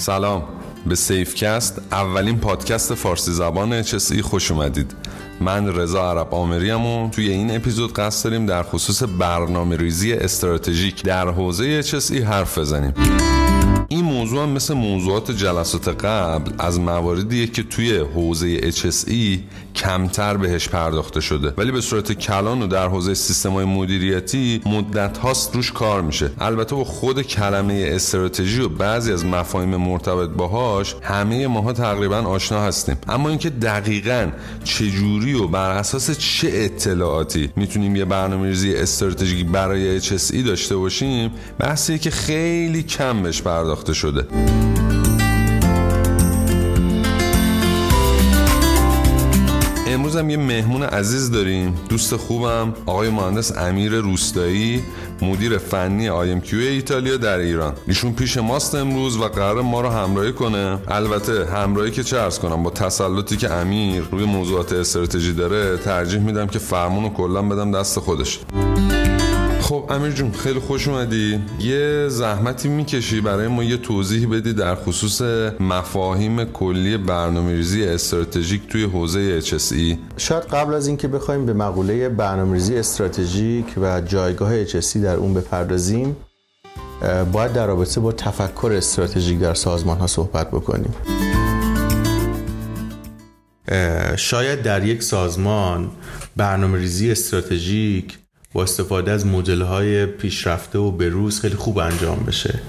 سلام. به سیفکست اولین پادکست فارسی زبان HSE خوش اومدید. من رضا عرب آمری و توی این اپیزود قصد داریم در خصوص برنامه ریزی استراتژیک در حوزه HSE حرف بزنیم. موضوع هم مثل موضوعات جلسات قبل از مواردیه که توی حوزه HSE کمتر بهش پرداخته شده. ولی به صورت کلان و در حوزه سیستم های مدیریتی مدت هاست روش کار میشه. البته با خود کلمه استراتژی و بعضی از مفاهیم مرتبط باهاش همه ماها تقریبا آشنا هستیم. اما اینکه دقیقا چجوری و بر اساس چه اطلاعاتی می‌تونیم یه برنامه ریزی استراتژیک برای HSE داشته باشیم بحثیه که خیلی کم بهش پرداخته شده. امروز هم یه مهمون عزیز داریم. دوست خوبم آقای مهندس امیر روستایی مدیر فنی کیو ایتالیا در ایران. ایشون پیش ماست امروز و قرار ما رو همراهی کنه. البته همراهی که چه ارز کنم با تسلطی که امیر روی موضوعات استراتژی داره ترجیح میدم که فرمون رو کلا بدم دست خودش. خب امیر جون خیلی خوش اومدی. یه زحمتی می‌کشی برای ما یه توضیح بدی در خصوص مفاهیم کلی برنامه ریزی استراتژیک توی حوزه HSE شاید قبل از اینکه بخوایم به مقوله برنامه ریزی استراتژیک و جایگاه HSE در اون بپردازیم باید در رابطه با تفکر استراتژیک در سازمان ها صحبت بکنیم. شاید در یک سازمان برنامه ریزی استراتژیک با استفاده از مدل های پیشرفته و بروز خیلی خوب انجام بشه.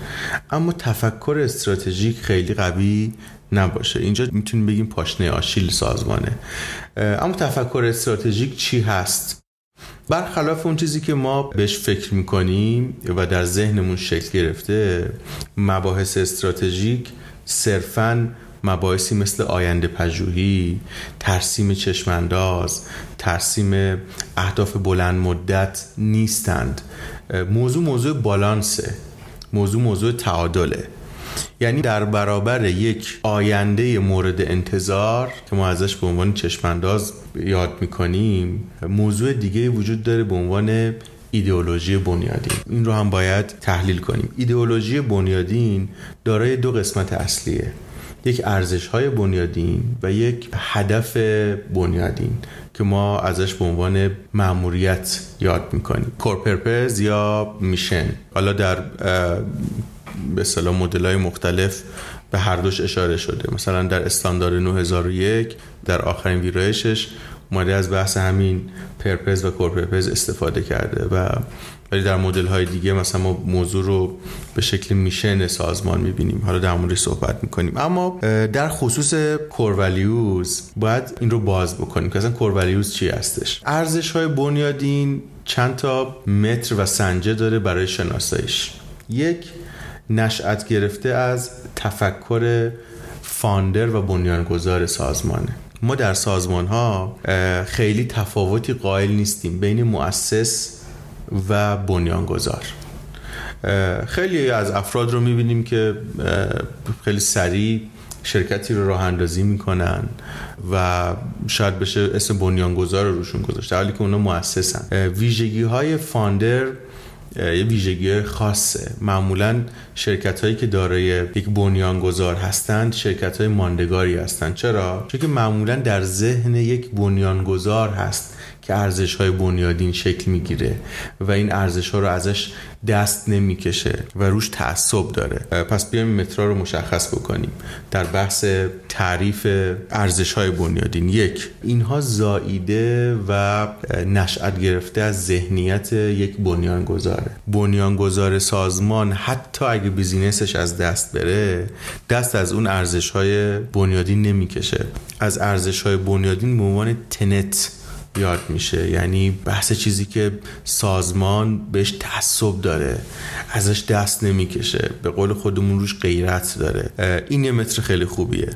اما تفکر استراتژیک خیلی قوی نباشه. اینجا می‌تونیم بگیم پاشنه آشیل سازمانه. اما تفکر استراتژیک چی هست؟ برخلاف اون چیزی که ما بهش فکر می‌کنیم و در ذهنمون شکل گرفته مباحث استراتژیک صرفاً مباحثی مثل آینده پژوهی ترسیم چشمانداز ترسیم اهداف بلند مدت نیستند. موضوع موضوع بالانسه. موضوع موضوع تعادله. یعنی در برابر یک آینده مورد انتظار که ما ازش به عنوان چشمانداز یاد می‌کنیم موضوع دیگه وجود داره به عنوان ایدئولوژی بنیادین. این رو هم باید تحلیل کنیم. ایدئولوژی بنیادین دارای دو قسمت اصلیه. یک ارزش های بنیادین و یک هدف بنیادین که ما ازش به عنوان مأموریت یاد می‌کنیم. کورپرپز یا میشن حالا در به اصطلاح مدل های مختلف به هر دوش اشاره شده. مثلا در استاندارد 9001 در آخرین ویرایشش اومده از بحث همین پرپز و کورپرپز استفاده کرده و ولی در مدل های دیگه مثلا ما موضوع رو به شکل میشن سازمان می‌بینیم. حالا در موردش صحبت می‌کنیم. اما در خصوص کورولیوز باید این رو باز بکنیم که اصلا کورولیوز چی هستش؟ ارزش های بنیادین چند تا متر و سنجه داره برای شناساییش. یک نشأت گرفته از تفکر فاندر و بنیانگذار سازمانه. ما در سازمان ها خیلی تفاوتی قائل نیستیم بین مؤسس و بنیانگذار. خیلی از افراد رو می‌بینیم که خیلی سریع شرکتی رو راه اندازی می‌کنن و شاید بشه اسم بنیانگذار رو روشون گذاشته حالی که اونا مؤسسن. ویژگی های فاندر یه ویژگی خاصه. معمولا شرکت هایی که دارای یک بنیانگذار هستند شرکت های ماندگاری هستند. چرا؟ چون که معمولا در ذهن یک بنیانگذار هست. که ارزش های بنیادین شکل می‌گیره و این ارزش ها رو ازش دست نمی‌کشه و روش تعصب داره. پس بیایم مترا رو مشخص بکنیم. در بحث تعریف ارزش های بنیادین. یک اینها زاییده و نشأت گرفته از ذهنیت یک بنیانگذاره. بنیانگذار سازمان حتی اگه بیزینسش از دست بره دست از اون ارزش های بنیادین نمی‌کشه. از ارزش های بنیادین به عنوان تنت یاد میشه. یعنی بحث چیزی که سازمان بهش تعصب داره ازش دست نمی‌کشه. به قول خودمون روش غیرت داره. این یه متر خیلی خوبیه.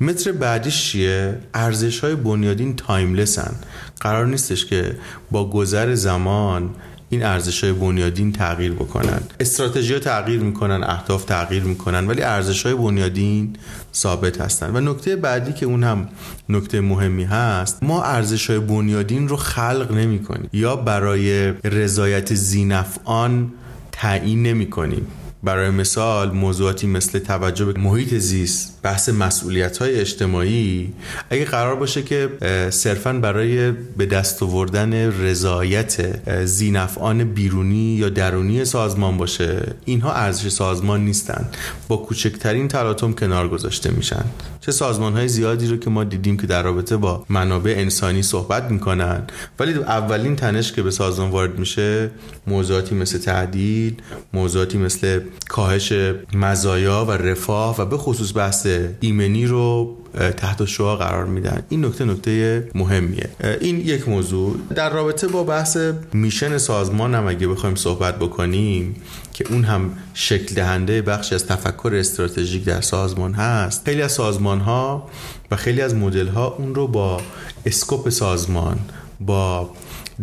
متر بعدیش چیه؟ ارزش های بنیادین تایملسن. قرار نیستش که با گذر زمان این ارزش های بنیادین تغییر بکنن. استراتژی تغییر می‌کنن اهداف تغییر می‌کنن ولی ارزش های بنیادین ثابت هستن. و نکته بعدی که اون هم نکته مهمی هست ما ارزش های بنیادین رو خلق نمی کنیم یا برای رضایت زینفعان تعیین نمی کنیم برای مثال موضوعاتی مثل توجه به محیط زیست بحث مسئولیت های اجتماعی اگه قرار باشه که صرفا برای به دست آوردن رضایت زینفعان بیرونی یا درونی سازمان باشه اینها ارزش سازمان نیستن. با کوچکترین تلاطم کنار گذاشته میشن. چه سازمان های زیادی رو که ما دیدیم که در رابطه با منابع انسانی صحبت می‌کنن ولی اولین تنش که به سازمان وارد میشه موضوعاتی مثل تعدیل موضوعاتی مثل کاهش مزایا و رفاه و به خصوص بحث ایمنی رو تحت شعا قرار میدن. این نکته نکته مهمیه. این یک موضوع. در رابطه با بحث میشن سازمان هم اگه بخوایم صحبت بکنیم که اون هم شکل دهنده بخشی از تفکر استراتژیک در سازمان هست خیلی از سازمان ها و خیلی از مدل ها اون رو با اسکوپ سازمان با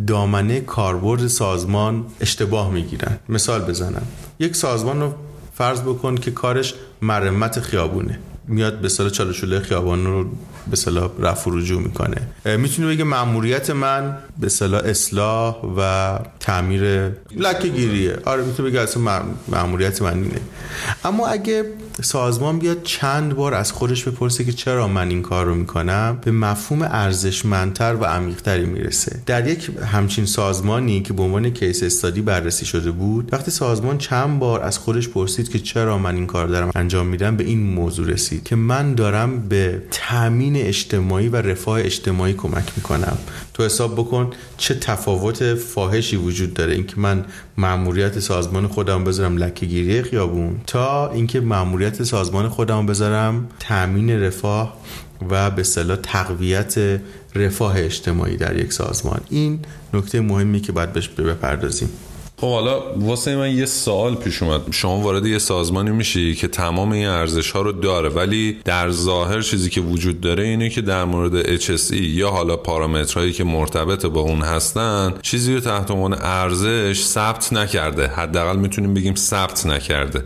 دامنه کاربرد سازمان اشتباه می‌گیرن. مثال بزنم. یک سازمان رو فرض بکن که کارش مرمت خیابونه. میاد به صلاح چالشوله خیابان رو به صلاح رفع رجوع می‌کنه. می‌تونه بگه مأموریت من به صلاح اصلاح و تعمیر لکه گیریه آره می‌تونه بگه اصلا مأموریت من اینه. اما اگه سازمان بیاد چند بار از خودش بپرسه که چرا من این کار رو می‌کنم به مفهوم ارزشمندتر و عمیقتری می‌رسه. در یک همچین سازمانی که به عنوان کیس استادی بررسی شده بود وقتی سازمان چند بار از خودش پرسید که چرا من این کار دارم انجام میدم به این موضوع رسید که من دارم به تامین اجتماعی و رفاه اجتماعی کمک می‌کنم. تو حساب بکن چه تفاوت فاحشی وجود داره. اینکه من مأموریت سازمان خودم بذارم لکه خیابون تا اینکه مأموریت سازمان خودم بذارم تامین رفاه و به صلاح تقویت رفاه اجتماعی در یک سازمان. این نکته مهمی که باید بهش بپردازیم. خب حالا واسه من یه سوال پیش اومد. شما وارد یه سازمانی میشی که تمام این ارزش ها رو داره ولی در ظاهر چیزی که وجود داره اینه که در مورد HSE یا حالا پارامترهایی که مرتبط با اون هستن چیزی رو تحت عنوان ارزش ثبت نکرده. حداقل می‌تونیم بگیم ثبت نکرده.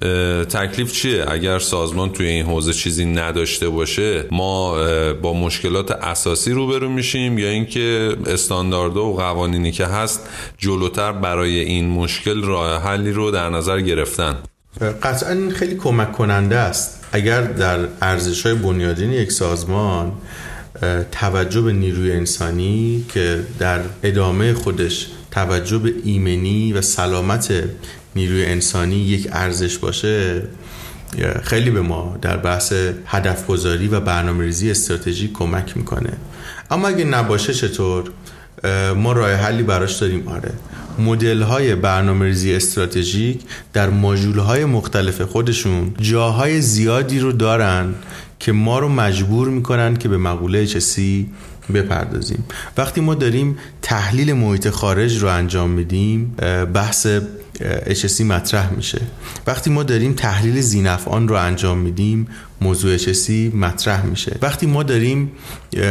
تکلیف چیه؟ اگر سازمان توی این حوزه چیزی نداشته باشه ما با مشکلات اساسی روبرو میشیم یا اینکه استانداردها و قوانینی که هست جلوتر برای این مشکل راه حلی رو در نظر گرفتن. قطعا این خیلی کمک کننده است. اگر در ارزش های بنیادین یک سازمان توجه به نیروی انسانی که در ادامه خودش توجه به ایمنی و سلامت نیروی انسانی یک ارزش باشه خیلی به ما در بحث هدف گذاری و برنامه ریزی استراتژی کمک می‌کنه. اما اگه نباشه چطور؟ ما راه حلی براش داریم آره. مدل های برنامه ریزی استراتژیک در ماژول های مختلف خودشون جاهای زیادی رو دارن که ما رو مجبور می‌کنن که به مقوله چسی بپردازیم. وقتی ما داریم تحلیل محیط خارج رو انجام میدیم بحث HSC مطرح میشه. وقتی ما داریم تحلیل زینفعان رو انجام میدیم موضوع HSC مطرح میشه. وقتی ما داریم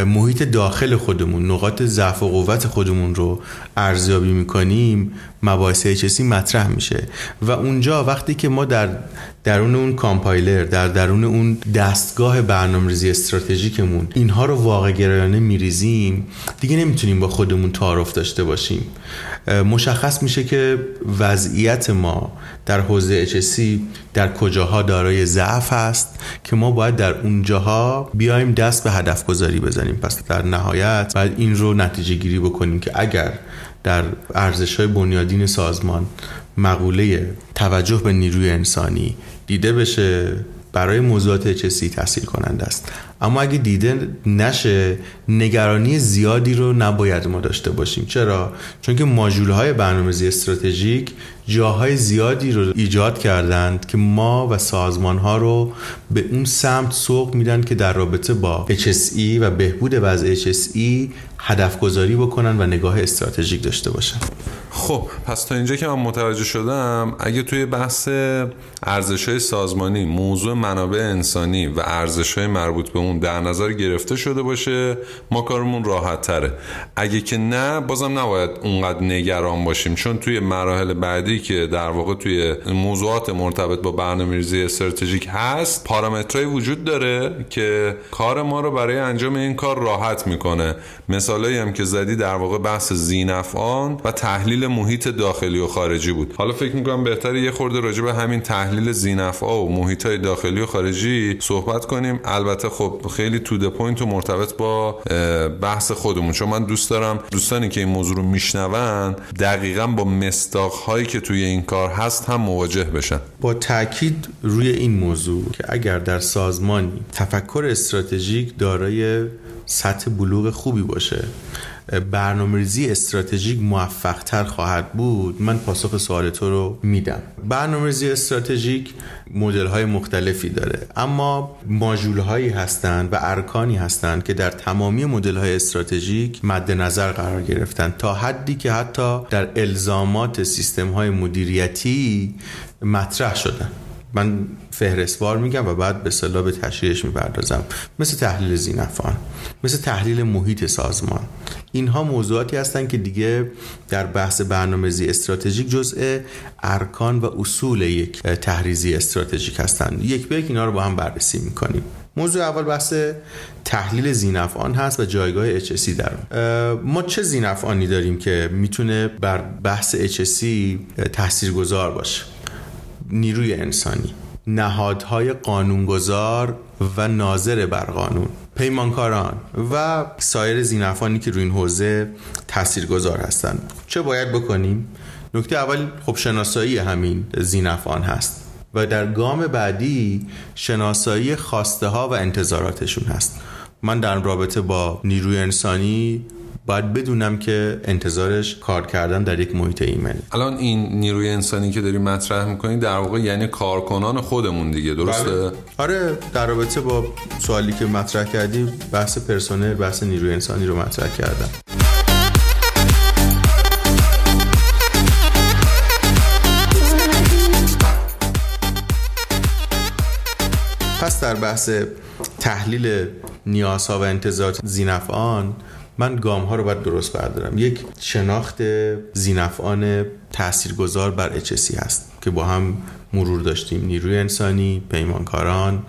محیط داخل خودمون نقاط ضعف و قوت خودمون رو ارزیابی می‌کنیم مباحث HSC مطرح میشه. و اونجا وقتی که ما در درون اون کامپایلر در درون اون دستگاه برنامه‌ریزی استراتژیکمون اینها رو واقع گرایانه میریزیم دیگه نمی‌تونیم با خودمون تعارف داشته باشیم. مشخص میشه که وضعیت ما در حوزه HSC در کجاها دارای ضعف هست که ما باید در اونجاها بیایم دست به هدف گذاری بزنیم. پس در نهایت باید این رو نتیجه گیری بکنیم که اگر در ارزش های بنیادین سازمان مقوله توجه به نیروی انسانی دیده بشه برای موضوعات چسی تحصیل کننده است. اما اگه دیده نشه نگرانی زیادی رو نباید ما داشته باشیم. چرا؟ چون که ماژول های برنامه‌ریزی استراتژیک جاهای زیادی رو ایجاد کردند که ما و سازمان ها رو به اون سمت سوق میدن که در رابطه با HSE و بهبود وضع HSE هدف گذاری بکنن و نگاه استراتژیک داشته باشن. خب پس تا اینجا که من متوجه شدم اگه توی بحث ارزش های سازمانی موضوع منابع انسانی و ارزش های مربوط به اون در نظر گرفته شده باشه ما کارمون راحت تره اگه که نه بازم نباید اونقدر نگران باشیم چون توی مراحل بعدی که در واقع توی موضوعات مرتبط با برنامه‌ریزی استراتژیک هست پارامترهایی وجود داره که کار ما رو برای انجام این کار راحت می‌کنه. مثالایی هم که زدی در واقع بحث ذینفعان و تحلیل محیط داخلی و خارجی بود. حالا فکر می‌کنم بهتره یه خورده راجع به همین تحلیل ذینفعا و محیط های داخلی و خارجی صحبت کنیم. البته خب خیلی to point و مرتبط با بحث خودمون. چون من دوست دارم دوستانی که این موضوع رو میشنون دقیقا با مستاق هایی که توی این کار هست هم مواجه بشن. با تاکید روی این موضوع که اگر در سازمانی تفکر استراتژیک دارای سطح بلوغ خوبی باشه برنامه‌ریزی استراتژیک موفق تر خواهد بود؟ من پاسخ سوال تو رو میدم. برنامه‌ریزی استراتژیک مدل های مختلفی داره اما ماژول هایی هستند و ارکانی هستند که در تمامی مدل های استراتژیک مد نظر قرار گرفتن. تا حدی که حتی در الزامات سیستم های مدیریتی مطرح شدن. من فهرستوار میگم و بعد به صلاح به تشریحش می‌پردازم. مثل تحلیل زینفان مثل تحلیل محیط سازمان. اینها موضوعاتی هستند که دیگه در بحث برنامه‌ریزی استراتژیک جزء ارکان و اصول یک تحریزی استراتژیک هستند یک به یک اینا رو با هم بررسی می‌کنیم. موضوع اول بحث تحلیل زینفعان هست و جایگاه HSC در ما چه زینفعانی داریم که می‌تونه بر بحث HSC تاثیرگذار باشه؟ نیروی انسانی نهادهای قانونگذار و ناظر بر قانون پیمانکاران و سایر زینفانی که روی این حوزه تاثیرگذار هستند. چه باید بکنیم؟ نکته اول خب شناسایی همین زینفان هست و در گام بعدی شناسایی خواسته ها و انتظاراتشون هست. من در رابطه با نیروی انسانی باید بدونم که انتظارش کار کردن در یک محیط ایمنی الان این نیروی انسانی که داری مطرح می‌کنی در واقع یعنی کارکنان خودمون دیگه درسته؟ بله. آره در رابطه با سوالی که مطرح کردی بحث پرسنل بحث نیروی انسانی رو مطرح کردم پس در بحث تحلیل نیازها و انتظارات زینفعان من گام ها رو باید درست بردارم. یک شناخت زینفعان تاثیرگذار بر اچسی هست که با هم مرور داشتیم. نیروی انسانی پیمانکاران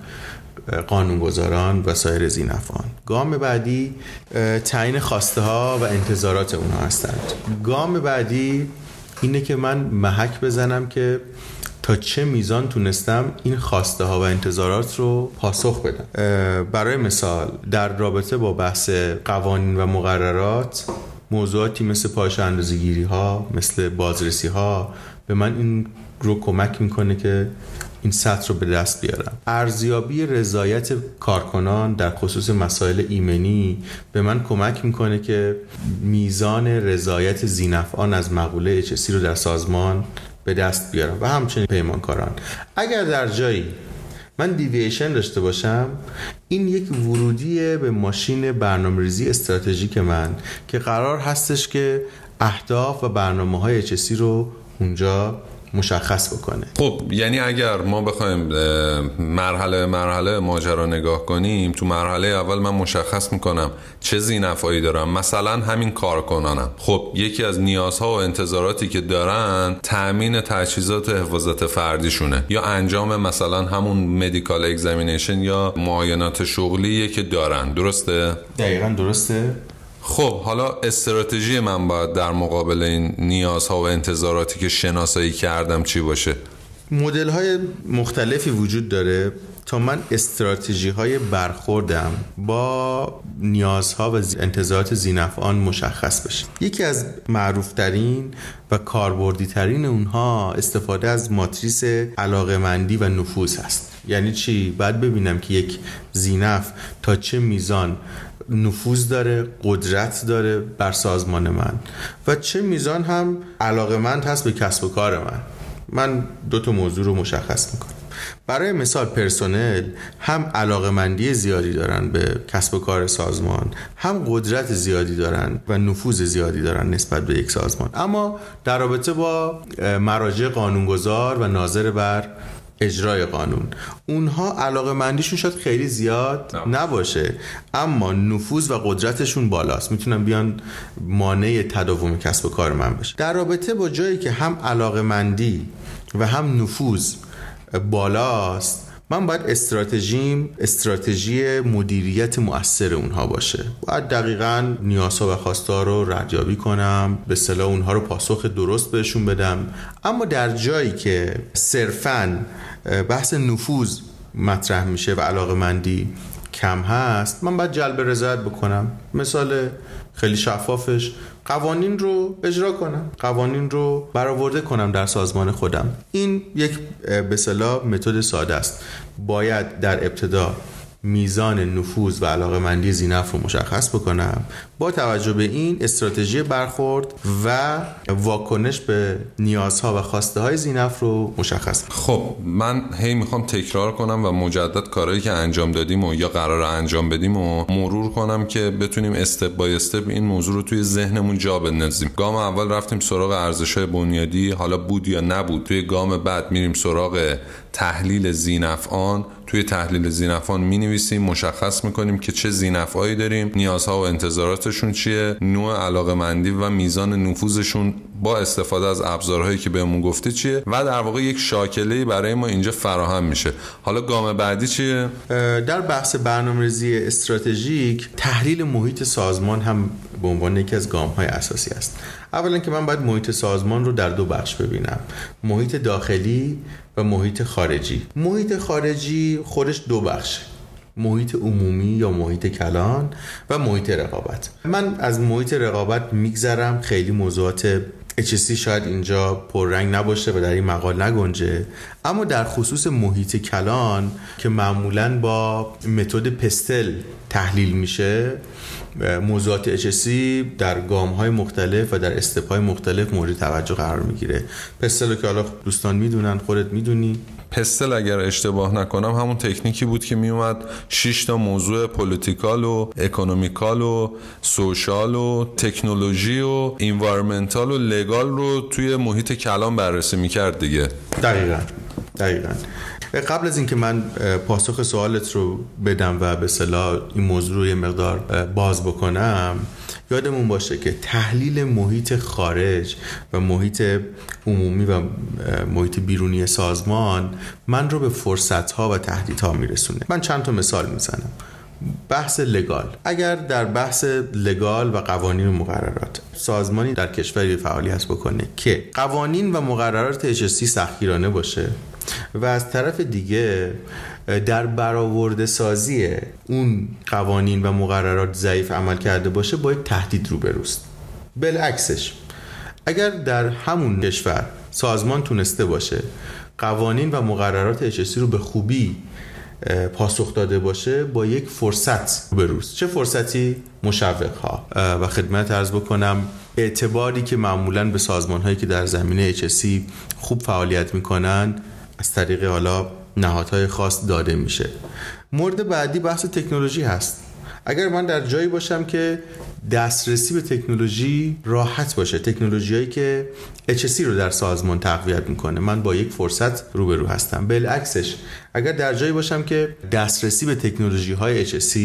قانونگذاران و سایر زینفان گام بعدی تعیین خواسته ها و انتظارات اونها هستند. گام بعدی اینه که من محک بزنم که تا چه میزان تونستم این خواسته ها و انتظارات رو پاسخ بدم. برای مثال در رابطه با بحث قوانین و مقررات موضوعاتی مثل پاش اندازگیری ها مثل بازرسی ها به من این رو کمک می‌کنه که این سطح رو به دست بیارم. ارزیابی رضایت کارکنان در خصوص مسائل ایمنی به من کمک می‌کنه که میزان رضایت زینفعان از مقوله اچسی رو در سازمان به دست بیارم و همچنین پیمانکاران. اگر در جایی من دیویشن داشته باشم این یک ورودی به ماشین برنامه ریزی استراتژیک من که قرار هستش که اهداف و برنامه های چسی رو اونجا مشخص بکنه. خب یعنی اگر ما بخوایم مرحله مرحله ماجرا نگاه کنیم تو مرحله اول من مشخص می‌کنم چه زینفایی دارم. مثلا همین کارکنانم. خب یکی از نیازها و انتظاراتی که دارن تأمین تجهیزات حفاظت فردیشونه. یا انجام مثلا همون مدیکال اگزامینیشن یا معاینات شغلیه که دارن. درسته؟ دقیقا درسته. خب حالا استراتژی من باید در مقابل این نیازها و انتظاراتی که شناسایی کردم چی باشه؟ مدل های مختلفی وجود داره. تا من استراتژی های برخوردم با نیازها و انتظارات زینفعان مشخص بشه. یکی از معروفترین و کاربردی ترین اونها استفاده از ماتریس علاقمندی و نفوذ هست. یعنی چی؟ باید ببینم که یک زینف تا چه میزان نفوذ داره قدرت داره بر سازمان من. و چه میزان هم علاقمند هست به کسب و کار من. من دو تا موضوع رو مشخص می‌کنم. برای مثال پرسنل هم علاقمندی زیادی دارن به کسب و کار سازمان هم قدرت زیادی دارن و نفوذ زیادی دارن نسبت به یک سازمان. اما در رابطه با مراجع قانونگذار و ناظر بر اجرای قانون. اونها علاقه مندیشون شاید خیلی زیاد نباشه. اما نفوذ و قدرتشون بالاست. می‌تونن بیان مانع تداوم کسب و کار من بشه. در رابطه با جایی که هم علاقه مندی و هم نفوذ بالاست من باید استراتژیم استراتژی مدیریت مؤثر اونها باشه. باید دقیقا نیازها و خواسته رو ردیابی کنم به صلاح اونها رو پاسخ درست بهشون بدم. اما در جایی که صرفا بحث نفوذ مطرح میشه و علاقه مندی کم هست من باید جلب رضایت بکنم. مثال خیلی شفافش. قوانین رو اجرا کنم. قوانین رو برآورده کنم در سازمان خودم. این یک به صلاح متد ساده است. باید در ابتدا میزان نفوذ و علاقه مندی زینف رو مشخص بکنم. با توجه به این استراتژی برخورد و واکنش به نیازها و خواسته های زینف رو مشخص خب من هی می‌خوام تکرار کنم و مجدد کارهایی که انجام دادیم و یا قرار انجام بدیم و مرور کنم که بتونیم استپ بای استپ این موضوع رو توی ذهنمون جا بندازیم. گام اول رفتیم سراغ ارزش های بنیادی حالا بود یا نبود توی گام بعد میریم سراغ تحلیل زینفعان توی تحلیل زینفعان می نویسیم مشخص می‌کنیم که چه زینفعایی داریم نیازها و انتظاراتشون چیه؟ نوع علاقه مندی و میزان نفوذشون با استفاده از ابزارهایی که بهمون گفته چیه؟ و در واقع یک شاکله برای ما اینجا فراهم میشه. حالا گام بعدی چیه؟ در بحث برنامه‌ریزی استراتژیک تحلیل محیط سازمان هم به عنوان یکی از گام های اساسی است. اولا که من باید محیط سازمان رو در دو بخش ببینم. محیط داخلی و محیط خارجی. محیط خارجی خودش دو بخشه. محیط عمومی یا محیط کلان و محیط رقابت. من از محیط رقابت میگذرم. خیلی موضوعات HSC شاید اینجا پررنگ نباشه و در این مقال نگنجه. اما در خصوص محیط کلان که معمولا با متد پستل تحلیل میشه موضوعات HSC در گام های مختلف و در استپ های مختلف مورد توجه قرار می‌گیره. پستل که حالا دوستان می‌دونن خودت می‌دونی. PESTEL اگر اشتباه نکنم همون تکنیکی بود که میومد 6 تا موضوع political و economical و social و تکنولوژی و environmental و legal رو توی محیط کلان بررسی می‌کرد دیگه. دقیقا. دقیقا. قبل از اینکه من پاسخ سوالت رو بدم و به اصطلاح این موضوع رو یه مقدار باز بکنم یادمون باشه که تحلیل محیط خارج و محیط عمومی و محیط بیرونی سازمان من رو به فرصت ها و تهدیدها میرسونه. من چند تا مثال می‌زنم. بحث لگال. اگر در بحث لگال و قوانین و مقررات سازمانی در کشوری فعالیت بکنه که قوانین و مقررات HSC سختگیرانه باشه و از طرف دیگه در برآورده سازی اون قوانین و مقررات ضعیف عمل کرده باشه با یک تهدید روبروست. بالعکسش اگر در همون کشور سازمان تونسته باشه قوانین و مقررات HSC رو به خوبی پاسخ داده باشه با یک فرصت بروز چه فرصتی؟ مشوق ها و خدمت ارز بکنم اعتباری که معمولا به سازمان هایی که در زمینه HSC خوب فعالیت می‌کنن از طریق حالا نهادهای خاص داده میشه. مورد بعدی بحث تکنولوژی هست. اگر من در جایی باشم که دسترسی به تکنولوژی راحت باشه تکنولوژی هایی که HSC رو در سازمان تقویت می‌کنه من با یک فرصت روبرو هستم. بالعکسش اگر در جایی باشم که دسترسی به تکنولوژی های HSC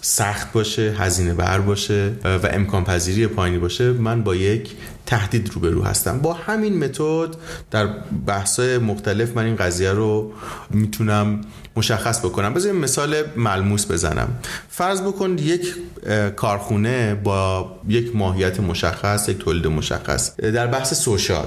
سخت باشه هزینه بر باشه و امکان پذیری پایینی باشه من با یک تهدید روبرو هستم. با همین متد در بحث‌های مختلف من این قضیه رو می‌تونم مشخص بکنم. بذاریم مثال ملموس بزنم. فرض بکن یک کارخونه با یک ماهیت مشخص یک تولید مشخص. در بحث سوشال.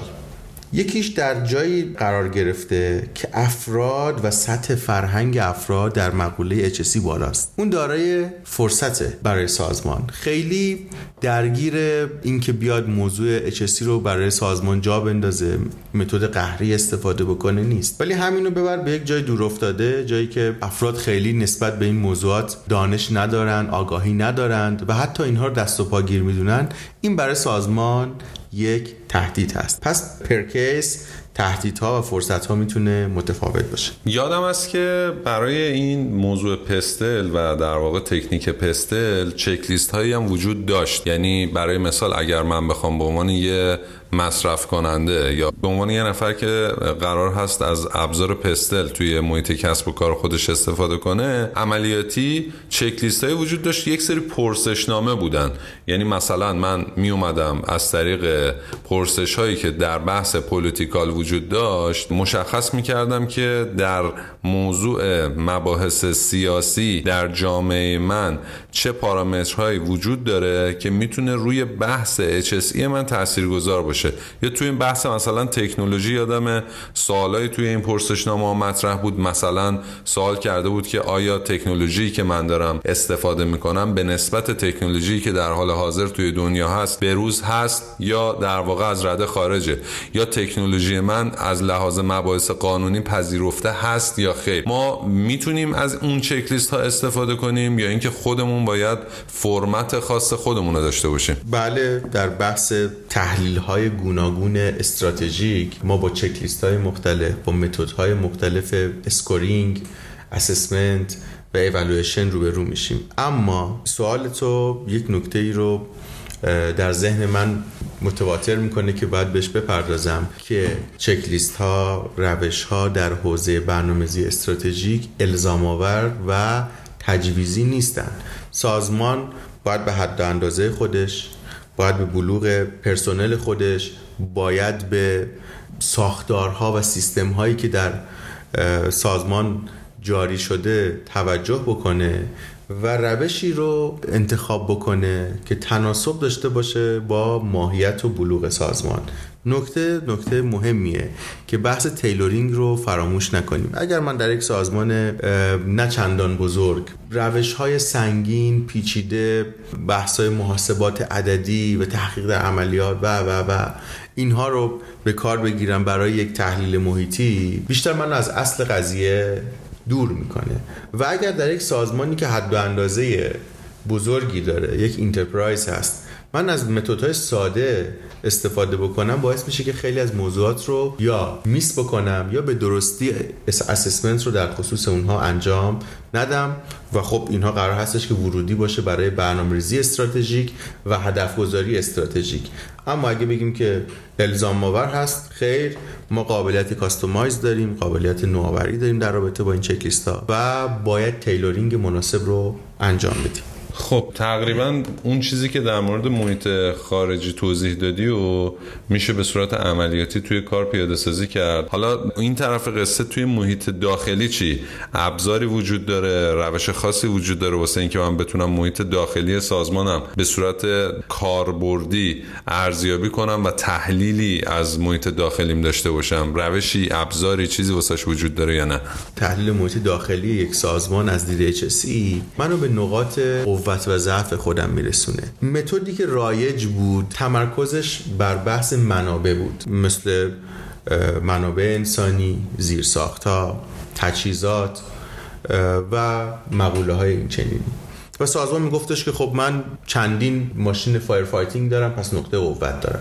یکیش در جایی قرار گرفته که افراد و سطح فرهنگ افراد در مقوله HSC بالاست. اون دارای فرصته برای سازمان. خیلی درگیر اینکه بیاد موضوع HSC رو برای سازمان جا بندازه متد قهری استفاده بکنه نیست. ولی همینو ببر به یک جای دور افتاده جایی که افراد خیلی نسبت به این موضوعات دانش ندارن آگاهی ندارند و حتی اینها رو دست و پا گیر می‌دونن. این برای سازمان یک تهدید هست. پس پرکیس تهدیدها و فرصت ها می‌تونه متفاوت باشه. یادم است که برای این موضوع پستل و در واقع تکنیک پستل چک لیست هایی هم وجود داشت. یعنی برای مثال اگر من بخوام به عنوان یه مصرف کننده یا به عنوان یه نفر که قرار هست از ابزار پستل توی محیط کسب و کار خودش استفاده کنه عملیاتی چک لیست های وجود داشت. یک سری پرسشنامه بودن. یعنی مثلا من می اومدم از طریق پرسش هایی که در بحث پولیتیکال وجود داشت مشخص می کردم که در موضوع مباحث سیاسی در جامعه من چه پارامترهایی وجود داره که می‌تونه روی بحث HSE من تاثیرگذار باشه. یا توی این بحث مثلا تکنولوژی یادم سوالایی توی این پرسشنامه مطرح بود. مثلا سوال کرده بود که آیا تکنولوژی که من دارم استفاده می‌کنم به نسبت تکنولوژی که در حال حاضر توی دنیا هست به روز هست یا در واقع از رده خارجه؟ یا تکنولوژی من از لحاظ مباحث قانونی پذیرفته هست یا خیر؟ ما می‌تونیم از اون چک لیست ها استفاده کنیم یا اینکه خودمون باید فرمت خاص خودمون رو داشته باشیم؟ بله در بحث تحلیل های گوناگون استراتژیک ما با چک لیست های مختلف با متد های مختلف scoring assessment و ایوالویشن رو به رو میشیم. اما سوال تو یک نکته ای رو در ذهن من متبادر می‌کنه که باید بهش بپردازم که چک لیست ها روش ها در حوزه برنامه‌ریزی استراتژیک الزام آور و تجویزی نیستن. سازمان باید به حد اندازه خودش باید به بلوغ پرسنل خودش باید به ساختارها و سیستم هایی که در سازمان جاری شده توجه بکنه. و روشی رو انتخاب بکنه که تناسب داشته باشه با ماهیت و بلوغ سازمان. نکته نکته مهمیه که بحث تیلورینگ رو فراموش نکنیم. اگر من در یک سازمان نه چندان بزرگ روش های سنگین پیچیده بحث های محاسبات عددی و تحقیق در عملیات و و و اینها رو به کار بگیرم برای یک تحلیل محیطی بیشتر من از اصل قضیه دور می‌کنه. و اگر در یک سازمانی که حد و اندازه بزرگی داره یک انترپرایز هست من از متدهای ساده استفاده بکنم باعث میشه که خیلی از موضوعات رو یا میس بکنم یا به درستی assessment رو در خصوص اونها انجام ندم. و خب اینها قرار هستش که ورودی باشه برای برنامه‌ریزی استراتژیک و هدف گذاری استراتژیک. اما اگه بگیم که الزام آور هست خیر ما قابلیت customize داریم قابلیت نوآوری داریم در رابطه با این چک ها و باید tailoring مناسب رو انجام بدیم. خب تقریبا اون چیزی که در مورد محیط خارجی توضیح دادی و میشه به صورت عملیاتی توی کار پیاده سازی کرد. حالا این طرف قصه توی محیط داخلی چی؟ ابزاری وجود داره روش خاصی وجود داره واسه اینکه من بتونم محیط داخلی سازمانم به صورت کاربردی ارزیابی کنم و تحلیلی از محیط داخلیم داشته باشم. روشی ابزاری چیزی واسش وجود داره یا نه؟ تحلیل محیط داخلی یک سازمان از دید HSE منو به نقاط قوت و ضعف خودم میرسونه. متدی که رایج بود تمرکزش بر بحث منابع بود. مثل منابع انسانی زیرساختها تجهیزات و مقوله های این چنینی و سازمان میگفتش که خب من چندین ماشین fire fighting دارم پس نقطه قوت دارم.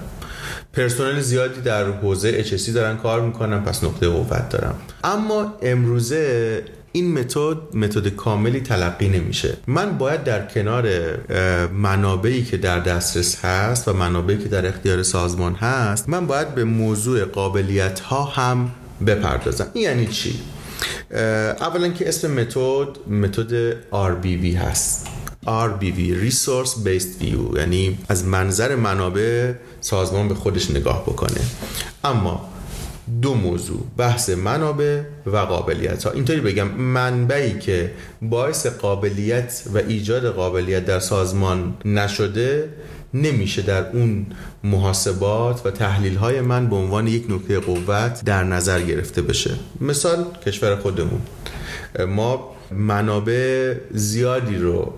پرسنل زیادی در حوزه HSE دارن کار می‌کنن پس نقطه قوت دارم. اما امروزه این متد متد کاملی تلقی نمیشه. من باید در کنار منابعی که در دسترس هست و منابعی که در اختیار سازمان هست من باید به موضوع قابلیت ها هم بپردازم. یعنی چی؟ اولا که اسم متد متد RBV هست. RBV Resource Based View یعنی از منظر منابع سازمان به خودش نگاه بکنه. اما دو موضوع بحث منابع و قابلیت ها. اینطوری بگم منبعی که باعث قابلیت و ایجاد قابلیت در سازمان نشده نمیشه در اون محاسبات و تحلیل های من به عنوان یک نکته قوت در نظر گرفته بشه. مثال کشور خودمون. ما منابع زیادی رو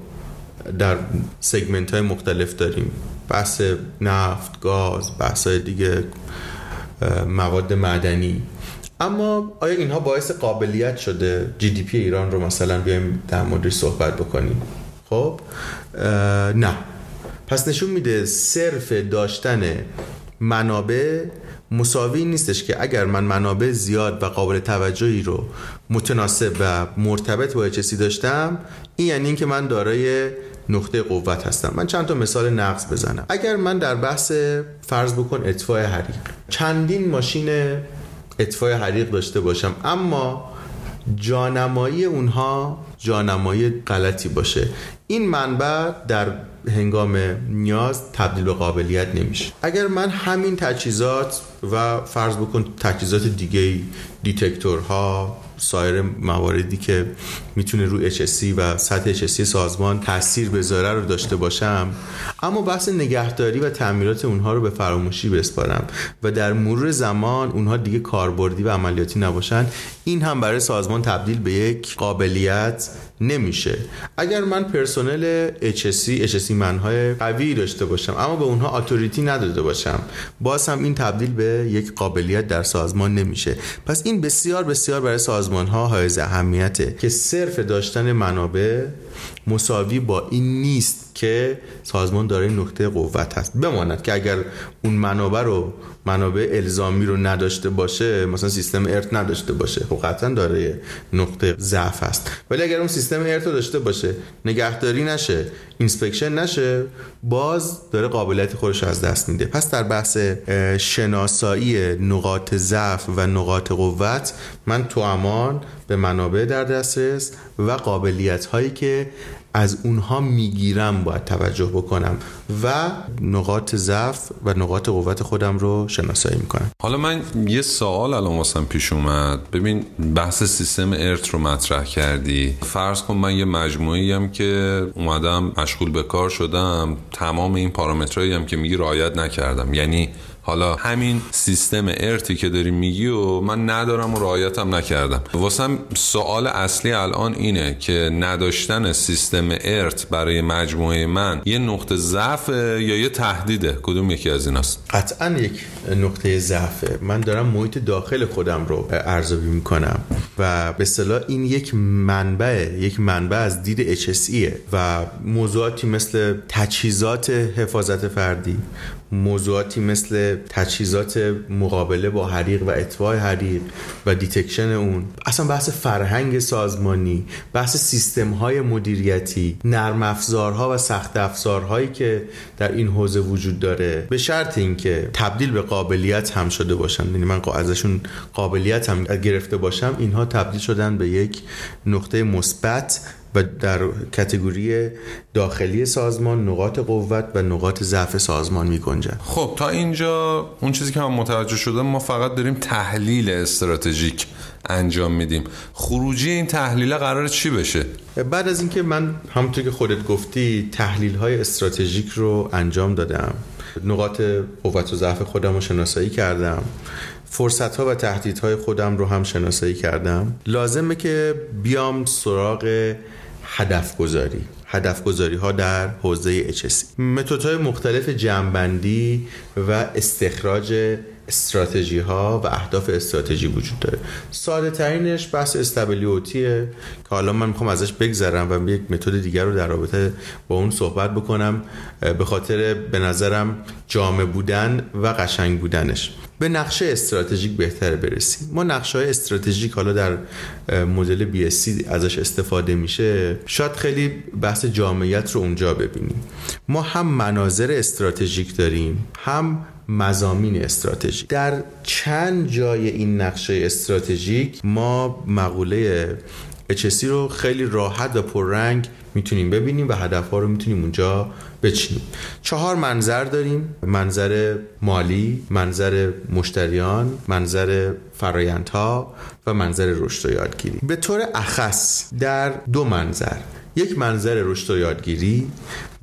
در سگمنت های مختلف داریم. بحث نفت، گاز، بحث های دیگه مواد معدنی. اما آیا اینها باعث قابلیت شده جی دی پی ایران رو مثلا بیایم در موردش صحبت بکنیم؟ خب نه. پس نشون میده صرف داشتن منابع مساوی نیستش که اگر من منابع زیاد و قابل توجهی رو متناسب و مرتبط با چیزی داشتم این یعنی اینکه من دارای نقطه قوت هستم. من چند تا مثال نقص بزنم. اگر من در بحث فرض بکن اطفاء حریق چندین ماشین اطفاء حریق داشته باشم اما جانمایی اونها جانمایی غلطی باشه. این منبع در هنگام نیاز تبدیل به قابلیت نمیشه. اگر من همین تجهیزات و فرض بکن تجهیزات دیگه دیتکتورها سایر مواردی که می‌تونه رو HSC و سطح HSC سازمان تاثیر بذاره رو داشته باشم اما بحث نگهداری و تعمیرات اونها رو به فراموشی بسپارم و در مرور زمان اونها دیگه کاربردی و عملیاتی نباشن. این هم برای سازمان تبدیل به یک قابلیت نمیشه. اگر من پرسنل HSC HSC منهای قوی داشته باشم اما به اونها اتوریتی نداده باشم باز هم این تبدیل به یک قابلیت در سازمان نمیشه. پس این بسیار بسیار برای سازمان ها های اهمیته که صرف داشتن منابع مساوی با این نیست که سازمان داره نقطه قوت هست. بماند که اگر اون منابع رو منابع الزامی رو نداشته باشه مثلا سیستم ارت نداشته باشه خب قطعا داره نقطه ضعف هست. ولی اگر اون سیستم ارت رو داشته باشه نگهداری نشه inspection نشه باز داره قابلیت خودش از دست میده. پس در بحث شناسایی نقاط ضعف و نقاط قوت من توامان به منابع در دسترس و قابلیت هایی که از اونها می‌گیرم باید توجه بکنم و نقاط ضعف و نقاط قوت خودم رو شناسایی می‌کنم. حالا من یه سوال الان واسم پیش اومد. ببین بحث سیستم ارت رو مطرح کردی. فرض کن من یه مجموعی هم که اومدم مشغول به کار شدم. تمام این پارامترهایی هم که میگی رعایت نکردم. یعنی حالا همین سیستم ارتی که داری میگی و من ندارم و رعایتم نکردم. واسم سوال اصلی الان اینه که نداشتن سیستم ارت برای مجموعه من یه نقطه ضعف یا یه تهدیده؟ کدوم یکی از ایناست؟ قطعا یک نقطه ضعفه. من دارم محیط داخل خودم رو ارزیابی می‌کنم و به اصطلاح این یک منبع یک منبع از دید HSE و موضوعاتی مثل تجهیزات حفاظت فردی موضوعاتی مثل تجهیزات مقابله با حریق و اطفاء حریق و detection اون. اصلا بحث فرهنگ سازمانی بحث سیستم های مدیریتی نرم افزارها و سخت افزارهایی که در این حوزه وجود داره. به شرط اینکه تبدیل به قابلیت هم شده باشن. یعنی من ازشون قابلیت هم گرفته باشم اینها تبدیل شدن به یک نقطه مثبت و در کتگوری داخلی سازمان نقاط قوت و نقاط ضعف سازمان می گنجن خب تا اینجا اون چیزی که من متوجه شدم ما فقط داریم تحلیل استراتژیک انجام میدیم. خروجی این تحلیل قرار چی بشه؟ بعد از اینکه من همونطور که خودت گفتی تحلیل های استراتژیک رو انجام دادم. نقاط قوت و ضعف خودم رو شناسایی کردم. فرصت ها و تهدیدهای خودم رو هم شناسایی کردم. لازمه که بیام سراغ هدف گذاری هدف گذاری ها در حوزه HSC متد های مختلف جمعبندی و استخراج استراتژی ها و اهداف استراتژی وجود داره. ساده ترینش بحث استابلیوتیه که حالا من می‌خوام ازش بگذرم و یک متد دیگر رو در رابطه با اون صحبت بکنم به خاطر به نظرم جامع بودن و قشنگ بودنش. به نقشه استراتژیک بهتر برسیم. ما نقشه های استراتژیک حالا در مدل بی ازش استفاده میشه. شاید خیلی بحث جامعیت رو اونجا ببینیم. ما هم مناظر استراتژیک داریم هم مزامین استراتژیک. در چند جای این نقشه استراتژیک ما مقوله HSC رو خیلی راحت و پررنگ می‌تونیم ببینیم و هدف ها رو می‌تونیم اونجا بچینیم. چهار منظر داریم. منظر مالی منظر مشتریان منظر فرایندها و منظر رشد و یادگیری. به طور اخص در دو منظر. یک منظر رشد و یادگیری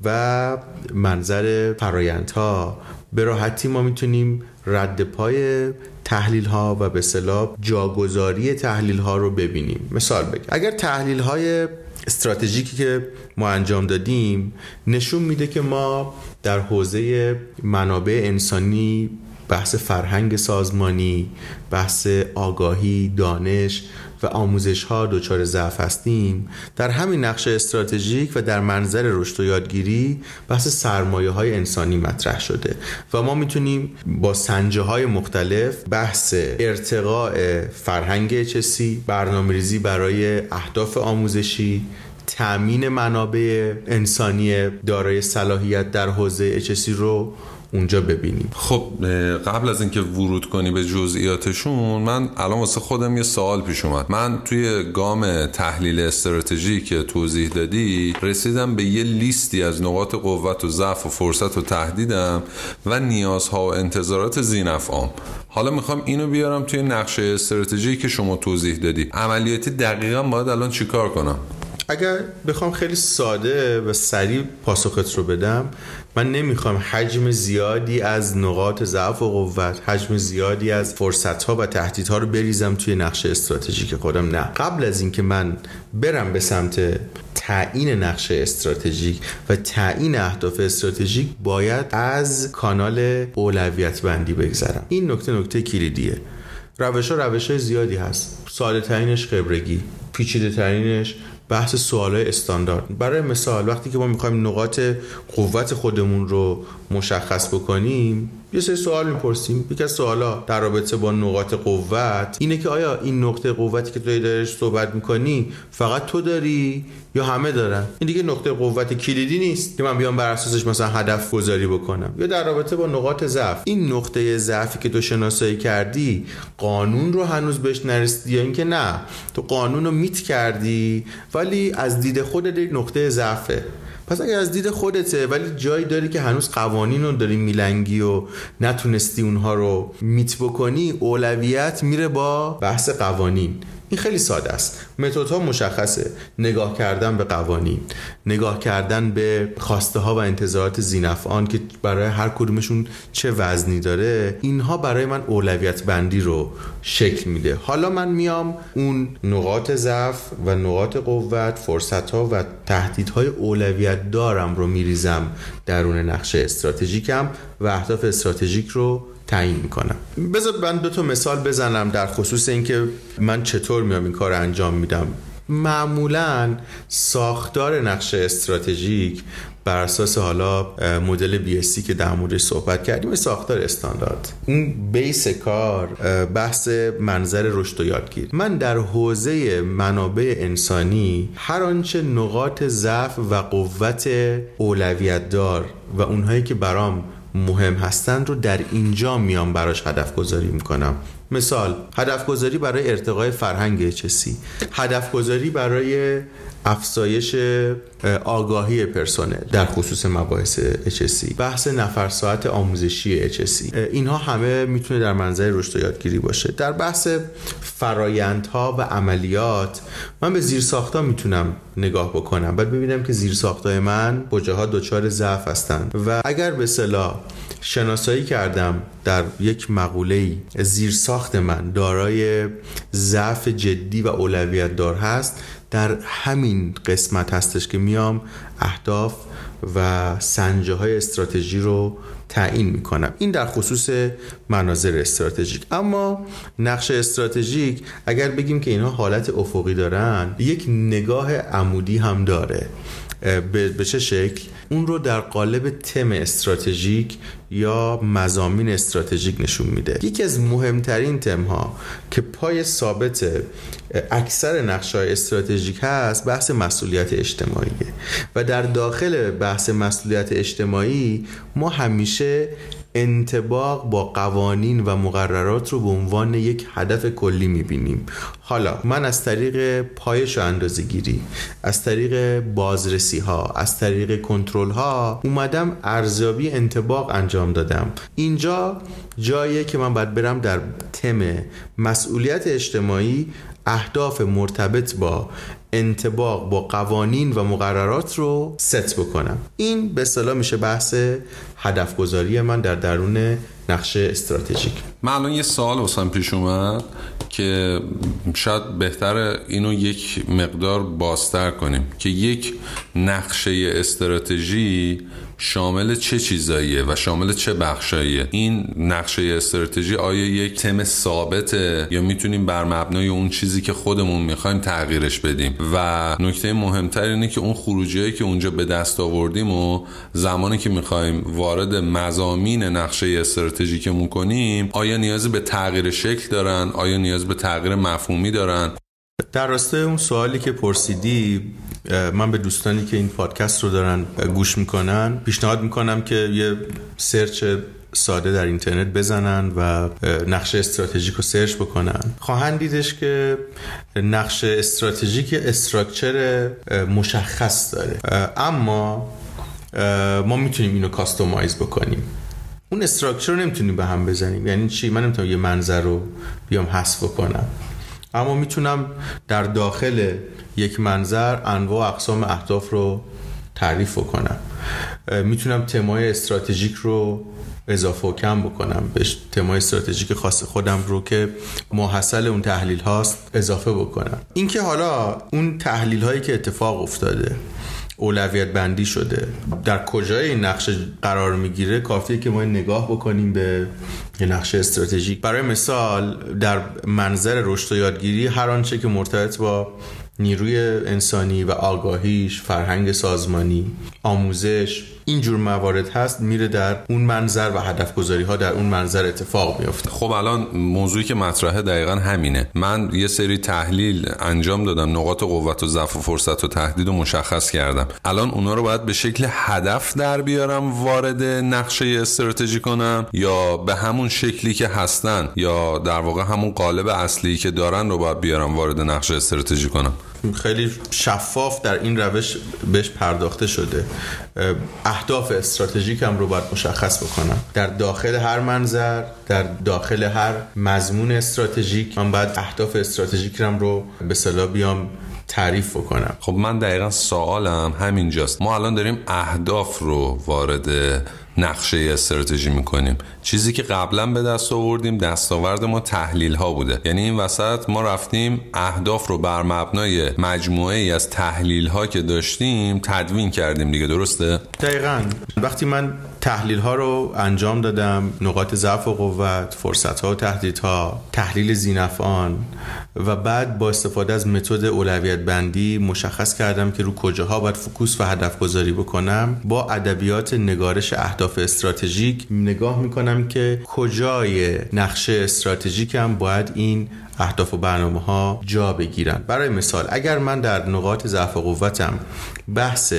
و منظر فرایندها. به راحتی ما می‌تونیم رد پای تحلیل ها و به صلاح جاگذاری تحلیل ها رو ببینیم. مثال بگم. اگر تحلیل های استراتژیکی که ما انجام دادیم نشون میده که ما در حوزه منابع انسانی بحث فرهنگ سازمانی بحث آگاهی دانش و آموزش ها دچار ضعف هستیم در همین نقش استراتژیک و در منظر رشد و یادگیری بحث سرمایه های انسانی مطرح شده و ما می‌تونیم با سنجه های مختلف بحث ارتقاء فرهنگ چسی برنامه ریزی برای اهداف آموزشی تأمین منابع انسانی دارای صلاحیت در حوزه HSC رو اونجا ببینیم. خب قبل از اینکه ورود کنی به جزئیاتشون من الان واسه خودم یه سوال پیش اومد. من توی گام تحلیل استراتژی که توضیح دادی رسیدم به یه لیستی از نقاط قوت و ضعف و فرصت و تهدیدم و نیازها و انتظارات زینفعام حالا می‌خوام اینو بیارم توی نقشه استراتژی که شما توضیح دادی. عملیاتی دقیقا باید الان چیکار کنم؟ اگر بخوام خیلی ساده و سریع پاسخت رو بدم من نمی‌خوام حجم زیادی از نقاط ضعف و قوت حجم زیادی از فرصت ها و تهدیدها رو بریزم توی نقشه استراتژیک خودم نه. قبل از اینکه من برم به سمت تعیین نقشه استراتژیک و تعیین اهداف استراتژیک باید از کانال اولویت بندی بگذرم. این نکته نکته کلیدیه. روش ها روش های زیادی هست. ساده ترینش خبرگی پیچیده ترینش بحث سوال استاندارد. برای مثال وقتی که ما می‌خوایم نقاط قوت خودمون رو مشخص بکنیم یه سری سوال می‌پرسیم. یکی از سوالا در رابطه با نقاط قوت اینه که آیا این نقطه قوتی که توی دارش صحبت می‌کنی فقط تو داری یا همه دارن؟ این دیگه نقطه قوت کلیدی نیست که من بیام بر اساسش مثلا هدف گذاری بکنم. یا در رابطه با نقاط ضعف. این نقطه ضعفی که تو شناسایی کردی قانون رو هنوز بهش نرسیدی یا اینکه نه؟ تو قانون رو میت کردی ولی از دید خودت نقطه ضعفه. پس اگر از دید خودته ولی جایی داری که هنوز قوانین رو داری میلنگی و نتونستی اونها رو میت بکنی اولویت میره با بحث قوانین. این خیلی ساده است. متدها مشخصه. نگاه کردن به قوانین. نگاه کردن به خواسته ها و انتظارات زینفعان که برای هر کدومشون چه وزنی داره اینها برای من اولویت بندی رو شکل میده. حالا من میام اون نقاط ضعف و نقاط قوت فرصت ها و تهدیدهای اولویت دارم رو میریزم درون نقشه استراتژیکم و اهداف استراتژیک رو تعیین می‌کنم. بذار من دو تا مثال بزنم در خصوص اینکه من چطور میام این کار انجام میدم. معمولا ساختار نقشه استراتژیک بر اساس حالا مدل بی که در موردش صحبت کردیم ساختار استاندارد. اون بیس کار بحث منظر رشد و یادگیر من در حوزه منابع انسانی هر آنچه نقاط ضعف و قوت اولویت دار و اونهایی که برام مهم هستند رو در اینجا میام براش هدف گذاری می‌کنم. مثال هدف گذاری برای ارتقای فرهنگ اچسی هدف گذاری برای افزایش آگاهی پرسنل در خصوص مباحث HSC بحث نفر ساعت آموزشی HSC اینها همه می‌تونه در منظر رشد و یادگیری باشه. در بحث فرایندها و عملیات من به زیر ساختا می‌تونم نگاه بکنم. بعد ببینم که زیر ساختای من کجاها دچار ضعف هستند و اگر به صلاح شناسایی کردم در یک مقوله زیر ساخت من دارای ضعف جدی و اولویت دار هست در همین قسمت هستش که میام اهداف و سنجه های استراتژی رو تعیین می‌کنم. این در خصوص مناظر استراتژیک. اما نقش استراتژیک اگر بگیم که اینها حالت افقی دارن یک نگاه عمودی هم داره. به چه شکل؟ اون رو در قالب تم استراتژیک یا مزامین استراتژیک نشون میده. یکی از مهمترین تم ها که پای ثابت اکثر نقشه های استراتژیک هست بحث مسئولیت اجتماعیه. و در داخل بحث مسئولیت اجتماعی ما همیشه انتباق با قوانین و مقررات رو به عنوان یک هدف کلی می‌بینیم. حالا من از طریق پایش و اندازه گیری از طریق بازرسی ها از طریق کنترل ها اومدم ارزیابی انتباق انجام دادم. اینجا جاییه که من باید برم در تم مسئولیت اجتماعی اهداف مرتبط با انتباق با قوانین و مقررات رو ست بکنم. این به اصطلاح میشه بحث هدف گذاری من در درون نقشه استراتژیک. من الان یه سوال واسم پیش اومد که شاید بهتر اینو یک مقدار بازتر کنیم که یک نقشه استراتژی شامل چه چیزاییه و شامل چه بخشاییه؟ این نقشه استراتژی آیا یک تم ثابته یا می‌تونیم بر مبنای اون چیزی که خودمون می‌خوایم تغییرش بدیم؟ و نکته مهمتر اینه که اون خروجی که اونجا به دست آوردیم و زمانی که می‌خوایم وارد مزامین نقشه استراتژیکمون کنیم آیا نیازی به تغییر شکل دارن؟ آیا نیاز به تغییر مفهومی دارن؟ در راستای اون سوالی که پرسیدی من به دوستانی که این پادکست رو دارن گوش می‌کنن پیشنهاد می‌کنم که یه سرچ ساده در اینترنت بزنن و نقشه استراتژیک رو سرچ بکنن. خواهند دیدش که نقشه استراتژیک structure مشخص داره. اما ما می‌تونیم اینو customize بکنیم. اون structure رو نمی‌تونیم به هم بزنیم. یعنی چی؟ من نمی‌تونم یه منظر رو بیام حذف بکنم. اما می‌تونم در داخل یک منظر انواع اقسام اهداف رو تعریف بکنم. می‌تونم تمای استراتژیک رو اضافه و کم بکنم. به تمای استراتژیک خاص خودم رو که محصل اون تحلیل هاست اضافه بکنم. اینکه حالا اون تحلیل هایی که اتفاق افتاده اولویت بندی شده. در کجای این نقشه قرار می‌گیره؟ کافیه که ما نگاه بکنیم به یه نقشه استراتژیک. برای مثال در منظر رشد و یادگیری هر آنچه که مرتبط با نیروی انسانی و آگاهیش فرهنگ سازمانی آموزش اینجور موارد هست میره در اون منظر و هدف گذاری ها در اون منظر اتفاق میفته خب الان موضوعی که مطرحه دقیقا همینه. من یه سری تحلیل انجام دادم نقاط قوت و ضعف و فرصت و تهدید رو مشخص کردم. الان اونا رو باید به شکل هدف در بیارم وارد نقشه استراتژی کنم یا به همون شکلی که هستن یا در واقع همون قالب اصلی که دارن رو باید بیارم وارد نقشه استراتژی کنم. خیلی شفاف در این روش بهش پرداخته شده. اهداف استراتژیکم رو باید مشخص بکنم. در داخل هر منظر در داخل هر مضمون استراتژیک من باید اهداف استراتژیکم رو به صلاح بیام تعریف بکنم. خب من دقیقا سوالم همینجاست. ما الان داریم اهداف رو وارد نقشه استراتژی می‌کنیم. چیزی که قبلا به دست آوردیم دستاورد ما تحلیل ها بوده. یعنی این وسط ما رفتیم اهداف رو بر مبنای مجموعه ای از تحلیل ها که داشتیم تدوین کردیم دیگه درسته؟ دقیقا. وقتی من تحلیل ها رو انجام دادم نقاط ضعف و قوت فرصت ها و تهدیدها تحلیل زینفان و بعد با استفاده از متد اولویت بندی مشخص کردم که رو کجاها باید فوکوس و هدف گذاری بکنم. با ادبیات نگارش اهداف استراتژیک نگاه می‌کنم که کجای نقشه استراتژیکم باید این اهداف و برنامه ها جا بگیرن. برای مثال اگر من در نقاط ضعف قوتم بحث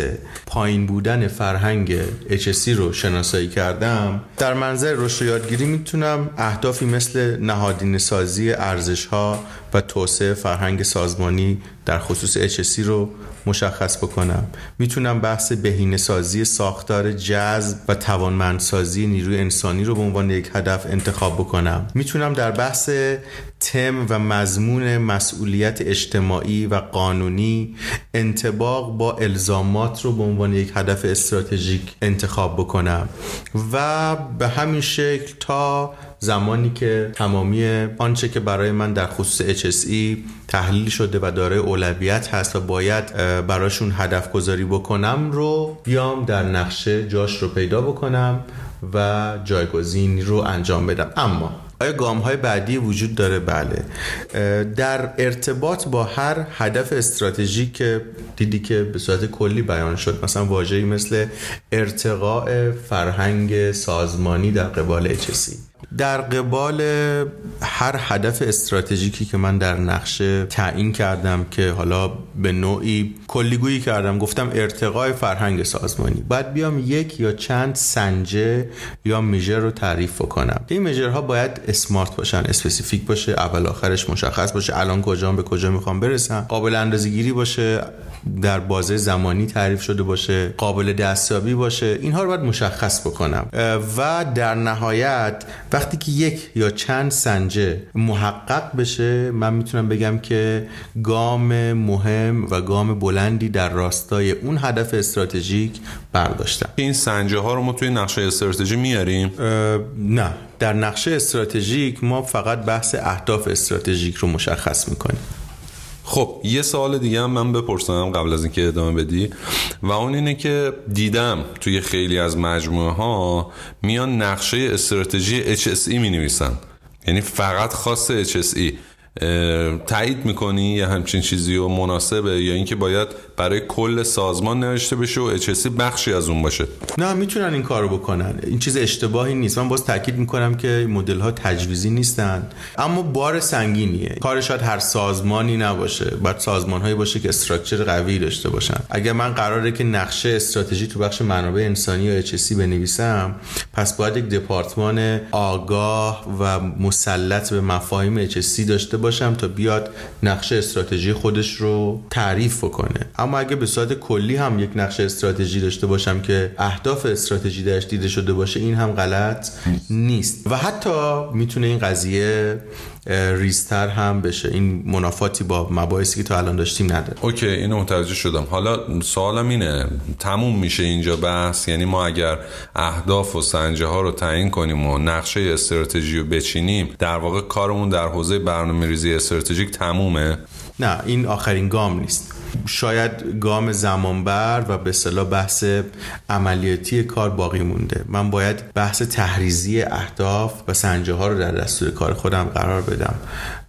پایین بودن فرهنگ HSC رو شناسایی کردم در منظر رشد یادگیری می‌تونم اهدافی مثل نهادین سازی ارزش ها و توسعه فرهنگ سازمانی در خصوص HSC رو مشخص بکنم. می‌تونم بحث بهینه سازی ساختار جذب و توانمندسازی نیروی انسانی رو به عنوان یک هدف انتخاب بکنم. می‌تونم در بحث تم و مضمون مسئولیت اجتماعی و قانونی انتباق با الزامات رو به عنوان یک هدف استراتژیک انتخاب بکنم. و به همین شکل تا زمانی که تمامی آنچه که برای من در خصوص HSE تحلیل شده و دارای اولویت هست و باید براشون هدف گذاری بکنم رو بیام در نقشه جاش رو پیدا بکنم و جایگزین رو انجام بدم. اما آیا گام های بعدی وجود داره؟ بله. در ارتباط با هر هدف استراتژیک که دیدی که به صورت کلی بیان شد مثلا واژه‌ای مثل ارتقاء فرهنگ سازمانی در قبال HSE در قبال هر هدف استراتژیکی که من در نقشه تعیین کردم که حالا به نوعی کلیگویی کردم. گفتم ارتقای فرهنگ سازمانی. باید بیام یک یا چند سنجه یا measure رو تعریف کنم این measure ها باید smart باشن specific باشه اول آخرش مشخص باشه. الان کجا به کجا می‌خوام برسم. قابل اندازه گیری باشه در بازه زمانی تعریف شده باشه. قابل دستیابی باشه. اینها رو باید مشخص بکنم. و در نهایت وقتی که یک یا چند سنجه محقق بشه من می‌تونم بگم که گام مهم و گام بلندی در راستای اون هدف استراتژیک برداشتم این سنجه ها رو ما توی نقشه استراتژی میاریم؟ نه. در نقشه استراتژیک ما فقط بحث اهداف استراتژیک رو مشخص می‌کنیم. خب یه سوال دیگه هم من بپرسم قبل از اینکه ادامه بدی. و اون اینه که دیدم توی خیلی از مجموعه ها میان نقشه استراتژی HSE می نویسن یعنی فقط خاص HSE تایید می‌کنی یه همچین چیزی و مناسبه یا اینکه باید برای کل سازمان نوشته بشه و HSC بخشی از اون باشه؟ نه می‌تونن این کارو بکنن. این چیز اشتباهی نیست. من باز تاکید می‌کنم که مدل ها تجویزی نیستن. اما بار سنگینیه. کار شاید هر سازمانی نباشه. باید سازمان هایی باشه که استراکچر قوی داشته باشن. اگر من قراره که نقشه استراتژی تو بخش منابع انسانی یا HSC بنویسم پس باید یک دپارتمان آگاه و مسلط به مفاهیم HSC داشته باشم تا بیاد نقشه استراتژی خودش رو تعریف بکنه. اما اگه به صورت کلی هم یک نقشه استراتژی داشته باشم که اهداف استراتژی درش دیده شده باشه این هم غلط نیست. و حتی می‌تونه این قضیه ریزتر هم بشه. این منافاتی با مباحثی که تا الان داشتیم نداره. اوکی اینو متوجه شدم. حالا سوالم اینه تموم میشه اینجا بحث؟ یعنی ما اگر اهداف و سنجه ها رو تعیین کنیم و نقشه استراتژی رو بچینیم در واقع کارمون در حوزه برنامه ریزی استراتژیک تمومه؟ نه این آخرین گام نیست. شاید گام زمانبر و به صلاح بحث عملیاتی کار باقی مونده. من باید بحث تحریزی اهداف و سنجه ها رو در دستور کار خودم قرار بدم.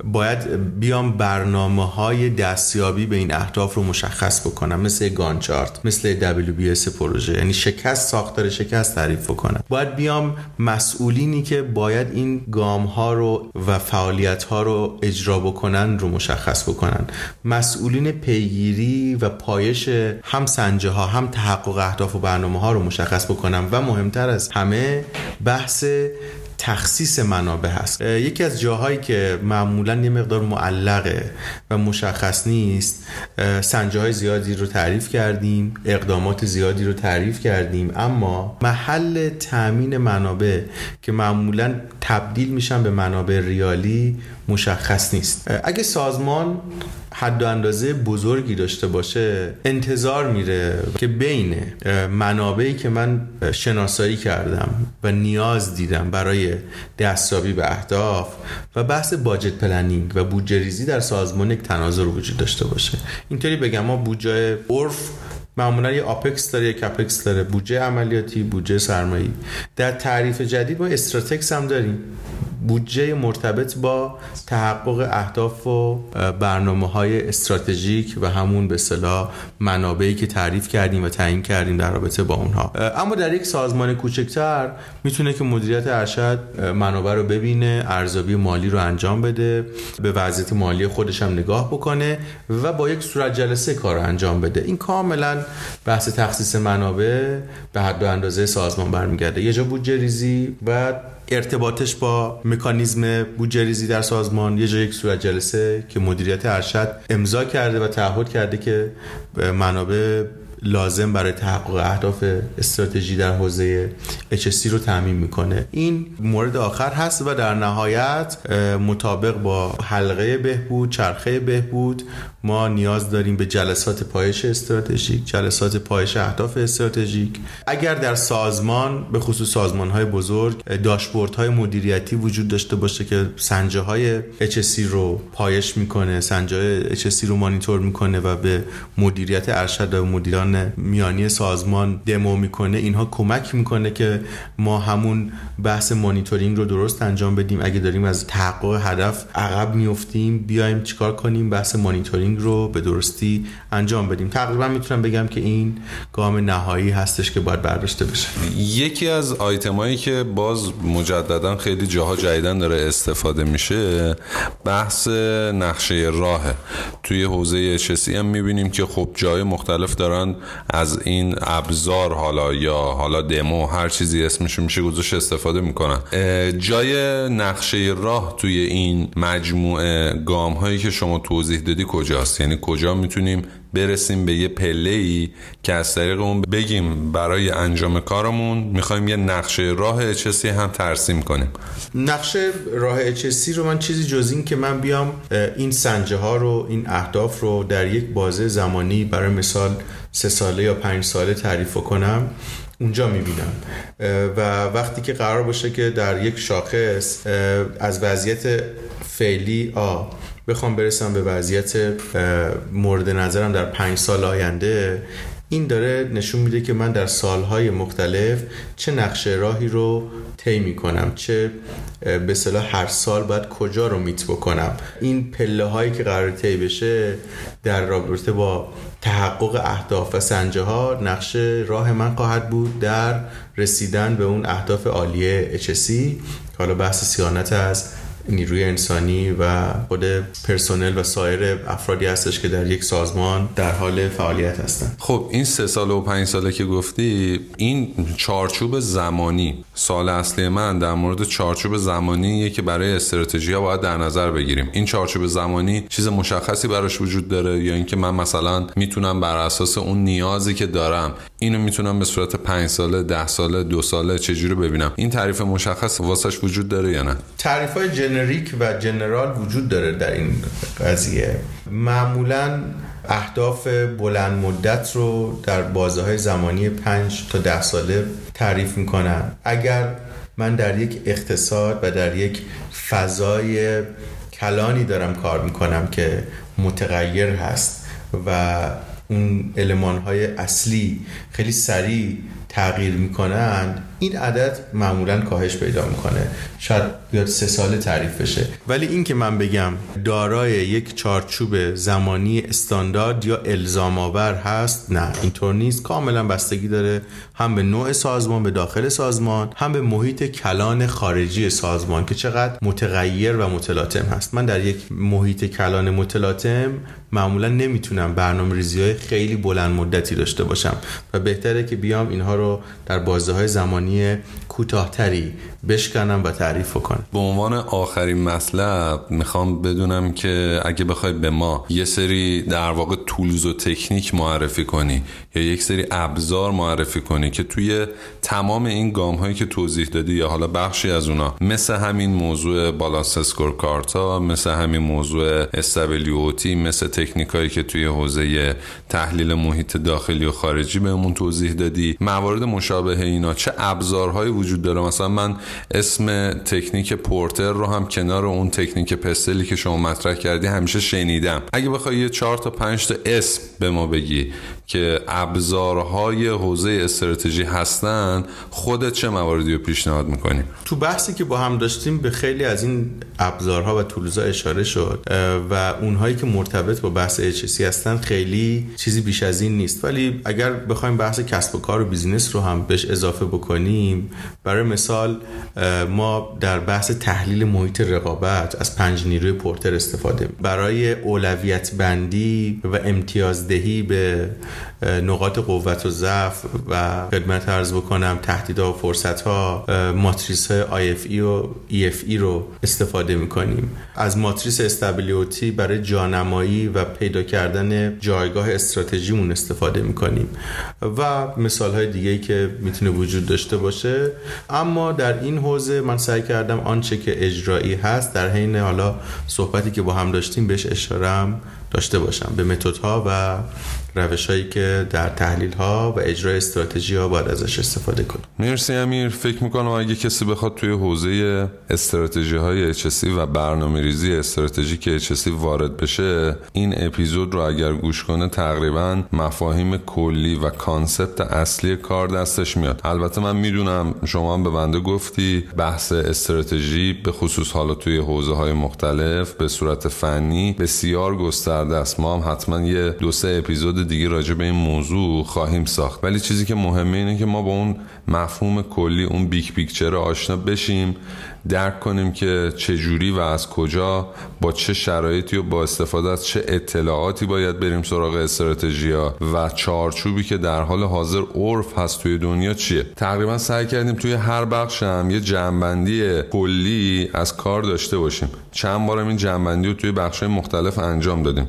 باید بیام برنامه های دستیابی به این اهداف رو مشخص بکنم مثل گانچارت مثل WBS پروژه یعنی شکست ساختار شکست تعریف بکنم. باید بیام مسئولینی که باید این گام ها رو و فعالیت ها رو اجرا بکنن رو مشخص بکنن. مسئولین پیگیری و پایش هم سنجه ها هم تحقق اهداف و برنامه ها رو مشخص بکنم و مهمتر از همه بحث تخصیص منابع هست. یکی از جاهایی که معمولا یه مقدار معلقه و مشخص نیست سنجه های زیادی رو تعریف کردیم اقدامات زیادی رو تعریف کردیم اما محل تأمین منابع که معمولا تبدیل میشن به منابع ریالی مشخص نیست. اگه سازمان حد و اندازه بزرگی داشته باشه انتظار میره که بین منابعی که من شناسایی کردم و نیاز دیدم برای دستیابی به اهداف و بحث budget planning و بودجه ریزی در سازمان یک تناظر وجود داشته باشه. اینطوری بگم ما بودجه عرف معمولا یه OPEX داره یه CAPEX داره. بودجه عملیاتی بودجه سرمایه‌ای. در تعریف جدید ما استراتکس هم داریم. بودجه مرتبط با تحقق اهداف و برنامه های استراتژیک و همون به صلاح منابعی که تعریف کردیم و تعیین کردیم در رابطه با اونها. اما در یک سازمان کوچکتر می‌تونه که مدیریت ارشد منابع رو ببینه ارزیابی مالی رو انجام بده به وضعیت مالی خودش هم نگاه بکنه و با یک صورت جلسه کار رو انجام بده. این کاملا بحث تخصیص منابع به حد و اندازه سازمان برمیگرده. یه جا بودجه ریزی و ارتباطش با مکانیزم بودجه در سازمان یه جا یک صورت جلسه که مدیریت ارشد امضا کرده و تعهد کرده که منابع لازم برای تحقق اهداف استراتژی در حوزه HSC رو تعمین می‌کنه. این مورد آخر هست و در نهایت مطابق با حلقه بهبود چرخه بهبود ما نیاز داریم به جلسات پایش استراتژیک جلسات پایش اهداف استراتژیک. اگر در سازمان به خصوص سازمان های بزرگ داشبورد های مدیریتی وجود داشته باشه که سنجه های HSC رو پایش می‌کنه سنجه های HSC رو مانیتور می‌کنه و به مدیریت ارشد و مدیران میانی سازمان دمو می‌کنه اینها کمک می‌کنه که ما همون بحث مانیتورینگ رو درست انجام بدیم. اگه داریم از تحقق هدف عقب میفتیم بیایم چیکار کنیم؟ بحث مانیتورینگ رو به درستی انجام بدیم. تقریبا می‌تونم بگم که این گام نهایی هستش که باید برداشته بشه. یکی از آیتمایی که باز مجددا خیلی جاها جدیدن داره استفاده میشه بحث نقشه راه. توی حوزه HSE هم می‌بینیم که خب جای مختلف دارن از این ابزار حالا یا حالا دمو هر چیزی اسمش میشه گذاشت استفاده می‌کنن. جای نقشه راه توی این مجموعه گام هایی که شما توضیح دادی کجا یعنی کجا می‌تونیم برسیم به یه پله ای که از طریق اون بگیم برای انجام کارمون می‌خوایم یه نقشه راه اچسی هم ترسیم کنیم. نقشه راه اچسی رو من چیزی جز این که من بیام این سنجه ها رو این اهداف رو در یک بازه زمانی برای مثال سه ساله یا پنج ساله تعریف کنم اونجا می‌بینم. و وقتی که قرار باشه که در یک شاخص از وضعیت فعلی آ بخوام برسم به وضعیت مورد نظرم در پنج سال آینده. این داره نشون میده که من در سالهای مختلف چه نقشه راهی رو طی می‌کنم چه به صلاح هر سال باید کجا رو میت بکنم. این پله هایی که قرار طی بشه در رابطه با تحقق اهداف و سنجه ها نقشه راه من خواهد بود در رسیدن به اون اهداف عالیه HSC حالا بحث سیانت از نیروی انسانی و خود پرسنل و سایر افرادی هستش که در یک سازمان در حال فعالیت هستند خب این سه سال و پنج ساله که گفتی این چارچوب زمانی سال اصلی من در مورد چارچوب زمانیه که برای استراتژی باید در نظر بگیریم. این چارچوب زمانی چیز مشخصی براش وجود داره یا اینکه من مثلا می‌تونم بر اساس اون نیازی که دارم اینو می‌تونم به صورت پنج ساله ده ساله دو ساله چجوری ببینم؟ این تعریف مشخص واسش وجود داره یا نه؟ تعریف های جنریک و جنرال وجود داره در این قضیه. معمولا اهداف بلند مدت رو در بازه های زمانی پنج تا ده ساله تعریف می‌کنن. اگر من در یک اقتصاد و در یک فضای کلانی دارم کار می‌کنم که متغیر هست و اون علمان های اصلی خیلی سریع تغییر می‌کنند این عدد معمولا کاهش پیدا می‌کنه. شاید بیاد سه سال تعریف بشه. ولی این که من بگم دارای یک چارچوب زمانی استاندارد یا الزام آور هست نه اینطور نیست. کاملا بستگی داره هم به نوع سازمان به داخل سازمان هم به محیط کلان خارجی سازمان که چقدر متغیر و متلاطم هست. من در یک محیط کلان متلاطم معمولا نمی‌تونم برنامه ریزی های خیلی بلند مدتی داشته باشم و بهتره که بیام اینها رو در بازه های زمانی کوتاهتری بشکنم و تعریف کنم به عنوان آخرین مطلب می‌خوام بدونم که اگه بخوای به ما یه سری در واقع تولز و تکنیک معرفی کنی یا یک سری ابزار معرفی کنی که توی تمام این گام هایی که توضیح دادی یا حالا بخشی از اونا مثل همین موضوع بالانس اسکور کارتا مثل همین موضوع استابیلیوتی مثل تکنیک هایی که توی حوزه تحلیل محیط داخلی و خارجی بهمون توضیح دادی موارد مشابه اینا چه ابزارهایی وجود داره. مثلا من اسم تکنیک پورتر رو هم کنار اون تکنیک پستلی که شما مطرح کردی همیشه شنیدم. اگه بخوای یه چهار تا پنج تا اسم به ما بگی که ابزارهای حوزه استراتژی هستن خودت چه مواردی رو پیشنهاد می‌کنی؟ تو بحثی که با هم داشتیم به خیلی از این ابزارها و تولزها اشاره شد و اونهایی که مرتبط با بحث HSE هستن خیلی چیزی بیش از این نیست. ولی اگر بخوایم بحث کسب و کار و business رو هم بهش اضافه بکنیم برای مثال ما در بحث تحلیل محیط رقابت از پنج نیروی پورتر استفاده برای اولویت بندی و امتیازدهی به نقاط قوت و ضعف و خدمت عرض بکنم تهدیدها و فرصت ها ماتریس های IFE و EFE رو استفاده می‌کنیم. از ماتریس stability برای جانمایی و پیدا کردن جایگاه استراتژیمون استفاده می‌کنیم. و مثال های دیگه که می‌تونه وجود داشته باشه. اما در این حوزه من سعی کردم آنچه که اجرایی هست در حین حالا صحبتی که با هم داشتیم بهش اشارم داشته باشم. به متدها و روش هایی که در تحلیل ها و اجرای استراتژی ها باید ازش استفاده کنیم. مرسی امیر. فکر می‌کنم اگه کسی بخواد توی حوزه استراتژی های HSE و برنامه ریزی استراتژیک HSE وارد بشه این اپیزود رو اگر گوش کنه تقریبا مفاهیم کلی و concept اصلی کار دستش میاد. البته من می‌دونم شما هم به بنده گفتی بحث استراتژی به خصوص حالا توی حوزه های مختلف به صورت فنی بسیار گسترده است. ما هم حتما یه دو سه اپیزود دیگه راجع به این موضوع خواهیم ساخت. ولی چیزی که مهمه اینه که ما با اون مفهوم کلی اون بیک پیکچر آشنا بشیم درک کنیم که چه جوری و از کجا با چه شرایطی و با استفاده از چه اطلاعاتی باید بریم سراغ استراتژیا و چارچوبی که در حال حاضر عرف هست توی دنیا چیه. تقریبا سعی کردیم توی هر بخش هم یه جنبندی کلی از کار داشته باشیم. چند بارم این جنبندی رو توی بخش مختلف انجام دادیم.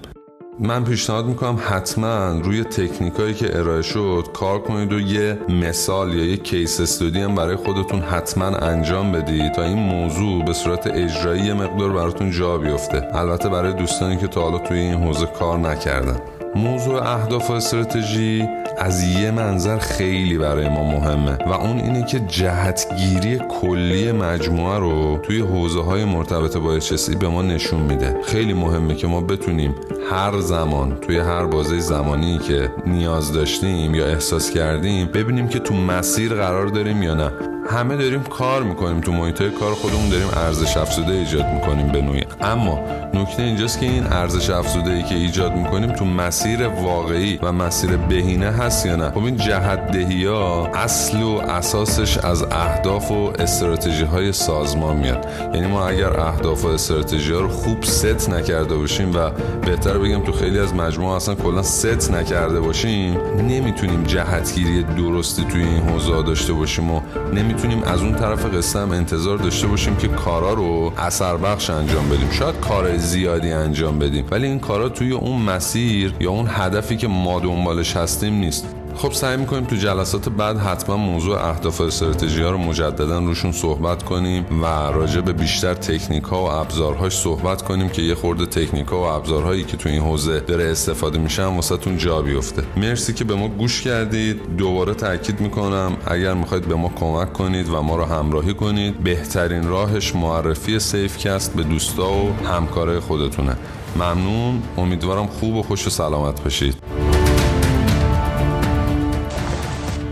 من پیشنهاد می‌کنم حتما روی تکنیکایی که ارائه شد کار کنید و یه مثال یا یه کیس استودی هم برای خودتون حتما انجام بدید تا این موضوع به صورت اجرایی مقدار براتون جا بیفته. البته برای دوستانی که تا حالا توی این حوزه کار نکردن. موضوع اهداف و استراتژی از یه منظر خیلی برای ما مهمه و اون اینه که جهتگیری کلی مجموعه رو توی حوزه های مرتبط با HSE به ما نشون میده. خیلی مهمه که ما بتونیم هر زمان توی هر بازه زمانی که نیاز داشتیم یا احساس کردیم ببینیم که تو مسیر قرار داریم یا نه. همه داریم کار می‌کنیم تو محیط کار خودمون داریم ارزش افزوده ایجاد می‌کنیم به نوعی. اما نکته اینجاست که این ارزش افزوده ای که ایجاد می‌کنیم تو مسیر واقعی و مسیر بهینه هست یا نه؟ خب این جهت دهی ها اصل و اساسش از اهداف و استراتژی های سازمان میاد. یعنی ما اگر اهداف و استراتژی ها رو خوب ست نکرده باشیم و بهتر بگم تو خیلی از مجموعه اصلا کلا ست نکرده باشیم نمی‌تونیم جهتگیری درستی توی این حوزه داشته باشیم و نمی‌تونیم از اون طرف قصه هم انتظار داشته باشیم که کارا رو اثر بخش انجام بدیم. شاید کار زیادی انجام بدیم ولی این کارا توی اون مسیر یا اون هدفی که ما دنبالش هستیم نیست. خب سعی می‌کنیم تو جلسات بعد حتما موضوع اهداف و استراتژی ها رو مجددا روشون صحبت کنیم و راجع به بیشتر تکنیک ها و ابزارهاش صحبت کنیم که یه خورده تکنیک ها و ابزارهایی که تو این حوزه داره استفاده میشن واسهتون جا بیفته. مرسی که به ما گوش کردید. دوباره تاکید می‌کنم اگر می‌خواید به ما کمک کنید و ما رو همراهی کنید بهترین راهش معرفی سیفکست به دوستا و همکارای خودتونه. ممنون. امیدوارم خوب و خوش و سلامت باشید.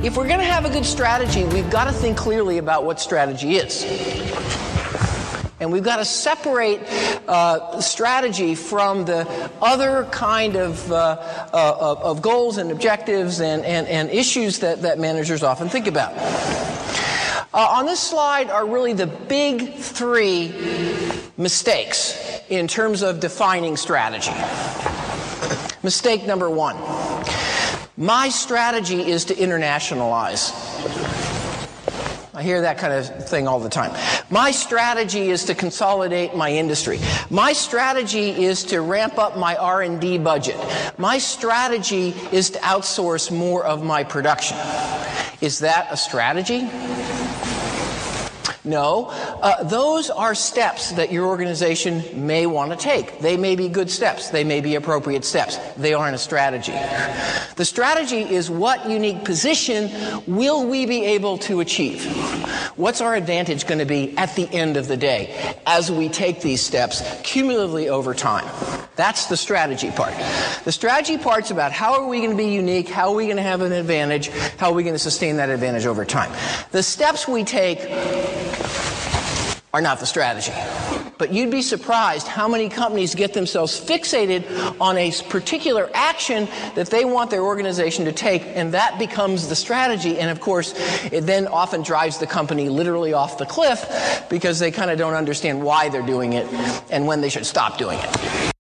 If we're going to have a good strategy, we've got to think clearly about what strategy is. And we've got to separate uh, strategy from the other kind of, uh, uh, of goals and objectives and, and, and issues that, that managers often think about. Uh, on this slide are really the big three mistakes in terms of defining strategy. Mistake number one my strategy is to internationalize. I hear that kind of thing all the time. My strategy is to consolidate my industry. My strategy is to ramp up my R&D budget. My strategy is to outsource more of my production. Is that a strategy? No, uh, those are steps that your organization may want to take. They may be good steps. They may be appropriate steps. They aren't a strategy. The strategy is what unique position will we be able to achieve? What's our advantage going to be at the end of the day as we take these steps cumulatively over time? That's the strategy part. The strategy part's about how are we going to be unique? How are we going to have an advantage? How are we going to sustain that advantage over time? The steps we take are not the strategy. But you'd be surprised how many companies get themselves fixated on a particular action that they want their organization to take, and that becomes the strategy. And of course, it then often drives the company literally off the cliff because they kind of don't understand why they're doing it and when they should stop doing it.